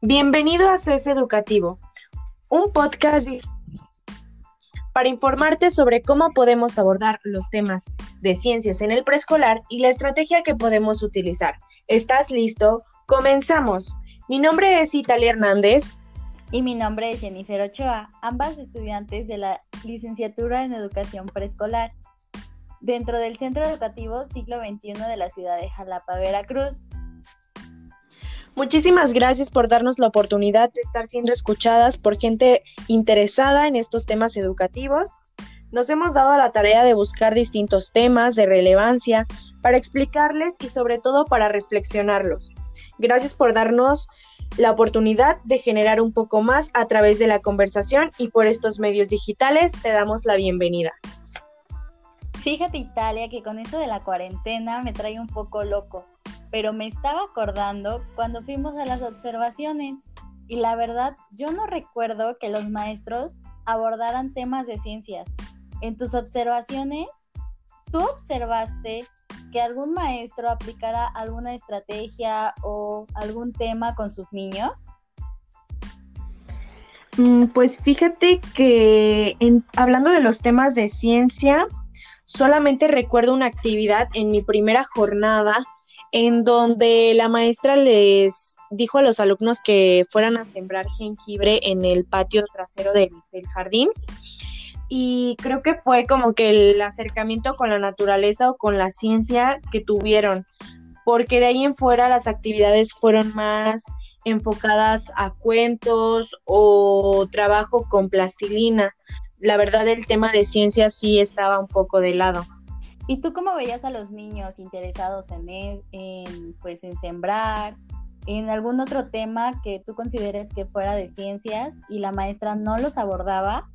Bienvenido a CES Educativo, un podcast para informarte sobre cómo podemos abordar los temas de ciencias en el preescolar y la estrategia que podemos utilizar. ¿Estás listo? Comenzamos. Mi nombre es Italia Hernández. Y mi nombre es Jennifer Ochoa, ambas estudiantes de la licenciatura en educación preescolar dentro del Centro Educativo Siglo XXI de la ciudad de Jalapa, Veracruz. Muchísimas gracias por darnos la oportunidad de estar siendo escuchadas por gente interesada en estos temas educativos. Nos hemos dado la tarea de buscar distintos temas de relevancia para explicarles y sobre todo para reflexionarlos. Gracias por darnos la oportunidad de generar un poco más a través de la conversación y por estos medios digitales te damos la bienvenida. Fíjate Italia que con esto de la cuarentena me trae un poco loco pero me estaba acordando cuando fuimos a las observaciones y la verdad yo no recuerdo que los maestros abordaran temas de ciencias. En tus observaciones, ¿tú observaste que algún maestro aplicara alguna estrategia o algún tema con sus niños? Mm, pues fíjate que hablando de los temas de ciencia, solamente recuerdo una actividad en mi primera jornada en donde la maestra les dijo a los alumnos que fueran a sembrar jengibre en el patio trasero del, jardín. Y creo que fue como que el acercamiento con la naturaleza o con la ciencia que tuvieron, porque de ahí en fuera las actividades fueron más enfocadas a cuentos o trabajo con plastilina. La verdad el tema de ciencia sí estaba un poco de lado. ¿Y tú cómo veías a los niños interesados en, en, pues, en sembrar, en algún otro tema que tú consideres que fuera de ciencias y la maestra no los abordaba?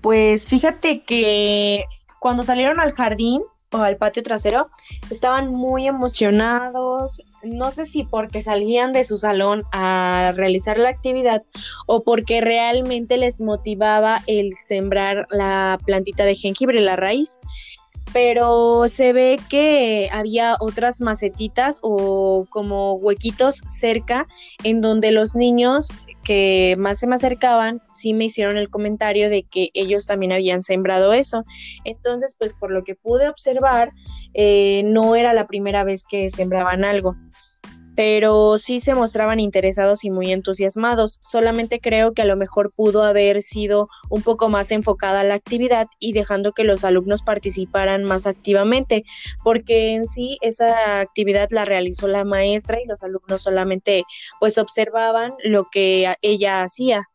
Pues fíjate que cuando salieron al jardín o al patio trasero, estaban muy emocionados, no sé si porque salían de su salón a realizar la actividad o porque realmente les motivaba el sembrar la plantita de jengibre, la raíz. Pero se ve que había otras macetitas o como huequitos cerca en donde los niños que más se me acercaban sí me hicieron el comentario de que ellos también habían sembrado eso. Entonces, pues por lo que pude observar, eh, no era la primera vez que sembraban algo pero sí se mostraban interesados y muy entusiasmados. Solamente creo que a lo mejor pudo haber sido un poco más enfocada la actividad y dejando que los alumnos participaran más activamente, porque en sí esa actividad la realizó la maestra y los alumnos solamente pues observaban lo que ella hacía.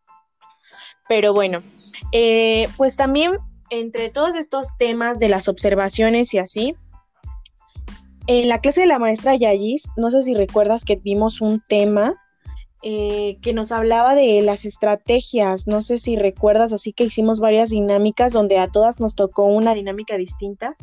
Pero bueno, eh, pues también entre todos estos temas de las observaciones y así, en la clase de la maestra Yayis, no sé si recuerdas que vimos un tema eh, que nos hablaba de las estrategias, no sé si recuerdas, así que hicimos varias dinámicas donde a todas nos tocó una dinámica distinta.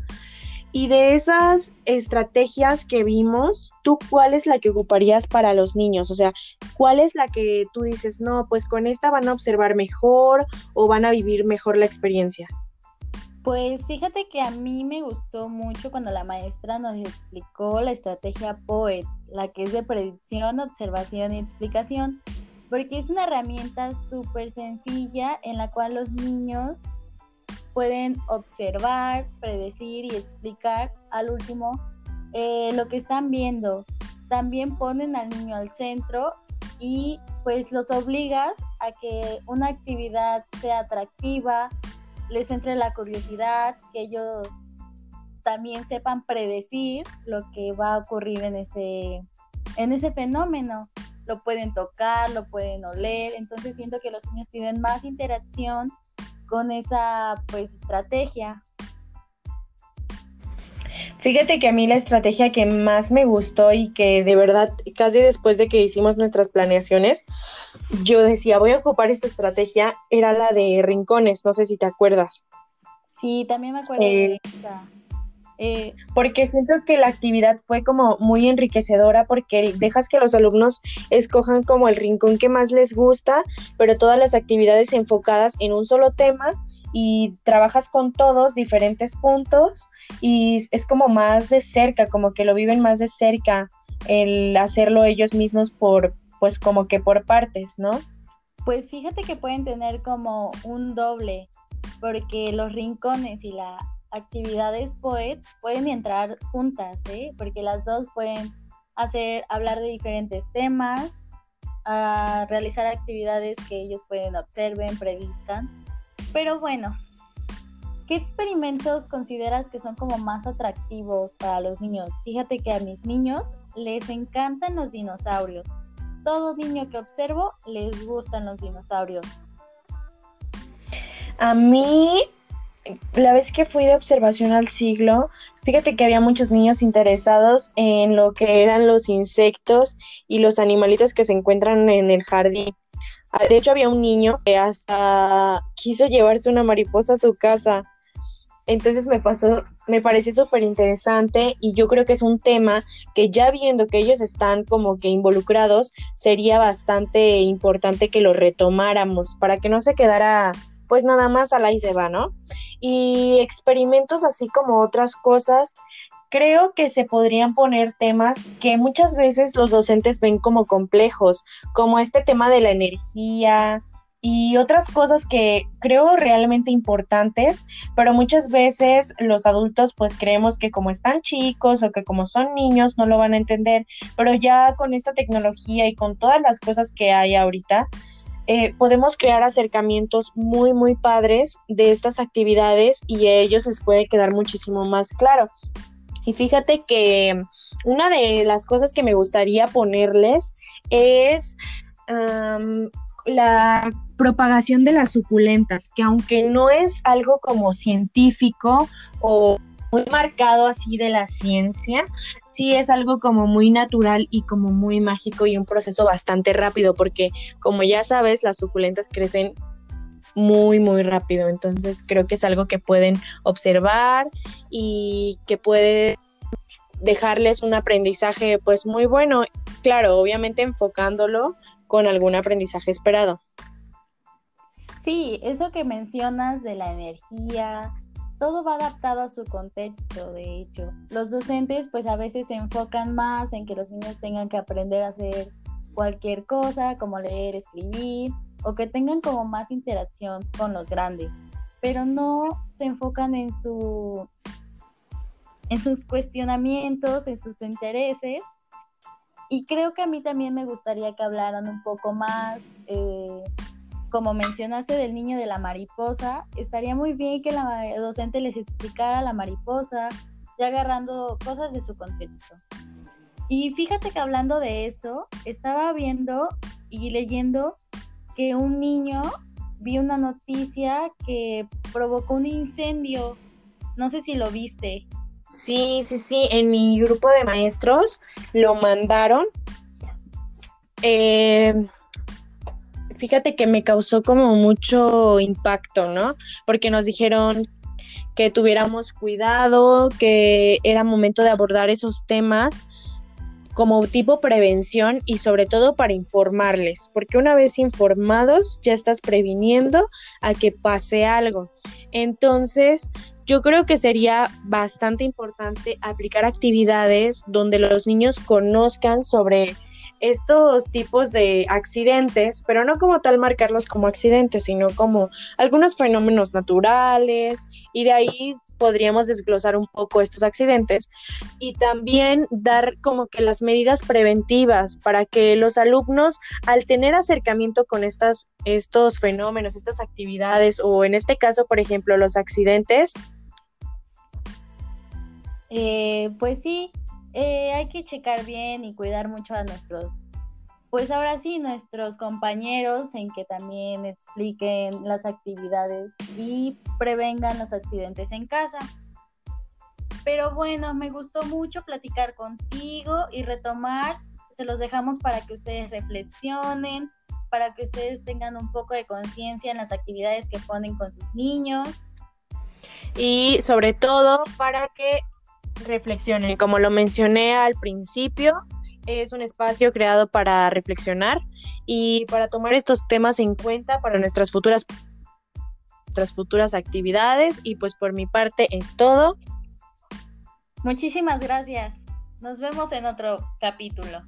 Y de esas estrategias que vimos, ¿tú cuál es la que ocuparías para los niños? O sea, ¿cuál es la que tú dices, no, pues con esta van a observar mejor o van a vivir mejor la experiencia? Pues fíjate que a mí me gustó mucho cuando la maestra nos explicó la estrategia POET, la que es de predicción, observación y explicación, porque es una herramienta súper sencilla en la cual los niños pueden observar, predecir y explicar al último eh, lo que están viendo. También ponen al niño al centro y pues los obligas a que una actividad sea atractiva, les entre la curiosidad, que ellos también sepan predecir lo que va a ocurrir en ese, en ese fenómeno. Lo pueden tocar, lo pueden oler, entonces siento que los niños tienen más interacción con esa pues estrategia. Fíjate que a mí la estrategia que más me gustó y que de verdad casi después de que hicimos nuestras planeaciones, yo decía, voy a ocupar esta estrategia, era la de rincones, no sé si te acuerdas. Sí, también me acuerdo de eh, esta. Eh, porque siento que la actividad fue como muy enriquecedora porque dejas que los alumnos escojan como el rincón que más les gusta, pero todas las actividades enfocadas en un solo tema y trabajas con todos diferentes puntos y es como más de cerca, como que lo viven más de cerca el hacerlo ellos mismos por pues como que por partes, ¿no? Pues fíjate que pueden tener como un doble, porque los rincones y las actividades poet pueden entrar juntas, ¿eh? Porque las dos pueden hacer, hablar de diferentes temas, a realizar actividades que ellos pueden observen, prediscan. Pero bueno, ¿qué experimentos consideras que son como más atractivos para los niños? Fíjate que a mis niños les encantan los dinosaurios. Todo niño que observo les gustan los dinosaurios. A mí, la vez que fui de observación al siglo, fíjate que había muchos niños interesados en lo que eran los insectos y los animalitos que se encuentran en el jardín. Ah, de hecho, había un niño que hasta quiso llevarse una mariposa a su casa. Entonces me pasó, me pareció súper interesante y yo creo que es un tema que ya viendo que ellos están como que involucrados, sería bastante importante que lo retomáramos para que no se quedara pues nada más a la se va, ¿no? Y experimentos así como otras cosas, creo que se podrían poner temas que muchas veces los docentes ven como complejos, como este tema de la energía, y otras cosas que creo realmente importantes, pero muchas veces los adultos pues creemos que como están chicos o que como son niños no lo van a entender, pero ya con esta tecnología y con todas las cosas que hay ahorita, eh, podemos crear acercamientos muy, muy padres de estas actividades y a ellos les puede quedar muchísimo más claro. Y fíjate que una de las cosas que me gustaría ponerles es la propagación de las suculentas, que aunque no es algo como científico o muy marcado así de la ciencia, sí es algo como muy natural y como muy mágico y un proceso bastante rápido, porque como ya sabes, las suculentas crecen muy, muy rápido. Entonces creo que es algo que pueden observar y que puede dejarles un aprendizaje pues muy bueno. Claro, obviamente enfocándolo con algún aprendizaje esperado. Sí, eso que mencionas de la energía, todo va adaptado a su contexto, de hecho. Los docentes pues a veces se enfocan más en que los niños tengan que aprender a hacer cualquier cosa, como leer, escribir, o que tengan como más interacción con los grandes, pero no se enfocan en su en sus cuestionamientos, en sus intereses. Y creo que a mí también me gustaría que hablaran un poco más, eh, como mencionaste del niño de la mariposa, estaría muy bien que la docente les explicara la mariposa, ya agarrando cosas de su contexto. Y fíjate que hablando de eso, estaba viendo y leyendo que un niño vio una noticia que provocó un incendio. No sé si lo viste. Sí, sí, sí, en mi grupo de maestros lo mandaron. Eh, fíjate que me causó como mucho impacto, ¿no? Porque nos dijeron que tuviéramos cuidado, que era momento de abordar esos temas como tipo prevención y sobre todo para informarles, porque una vez informados ya estás previniendo a que pase algo. Entonces, yo creo que sería bastante importante aplicar actividades donde los niños conozcan sobre estos tipos de accidentes, pero no como tal marcarlos como accidentes, sino como algunos fenómenos naturales y de ahí podríamos desglosar un poco estos accidentes y también dar como que las medidas preventivas para que los alumnos al tener acercamiento con estas, estos fenómenos, estas actividades o en este caso, por ejemplo, los accidentes. Eh, pues sí, eh, hay que checar bien y cuidar mucho a nuestros pues ahora sí, nuestros compañeros en que también expliquen las actividades y prevengan los accidentes en casa. Pero bueno, me gustó mucho platicar contigo y retomar. Se los dejamos para que ustedes reflexionen, para que ustedes tengan un poco de conciencia en las actividades que ponen con sus niños. Y sobre todo para que reflexionen, como lo mencioné al principio, es un espacio creado para reflexionar y para tomar estos temas en cuenta para nuestras futuras nuestras futuras actividades y pues por mi parte es todo. Muchísimas gracias. Nos vemos en otro capítulo.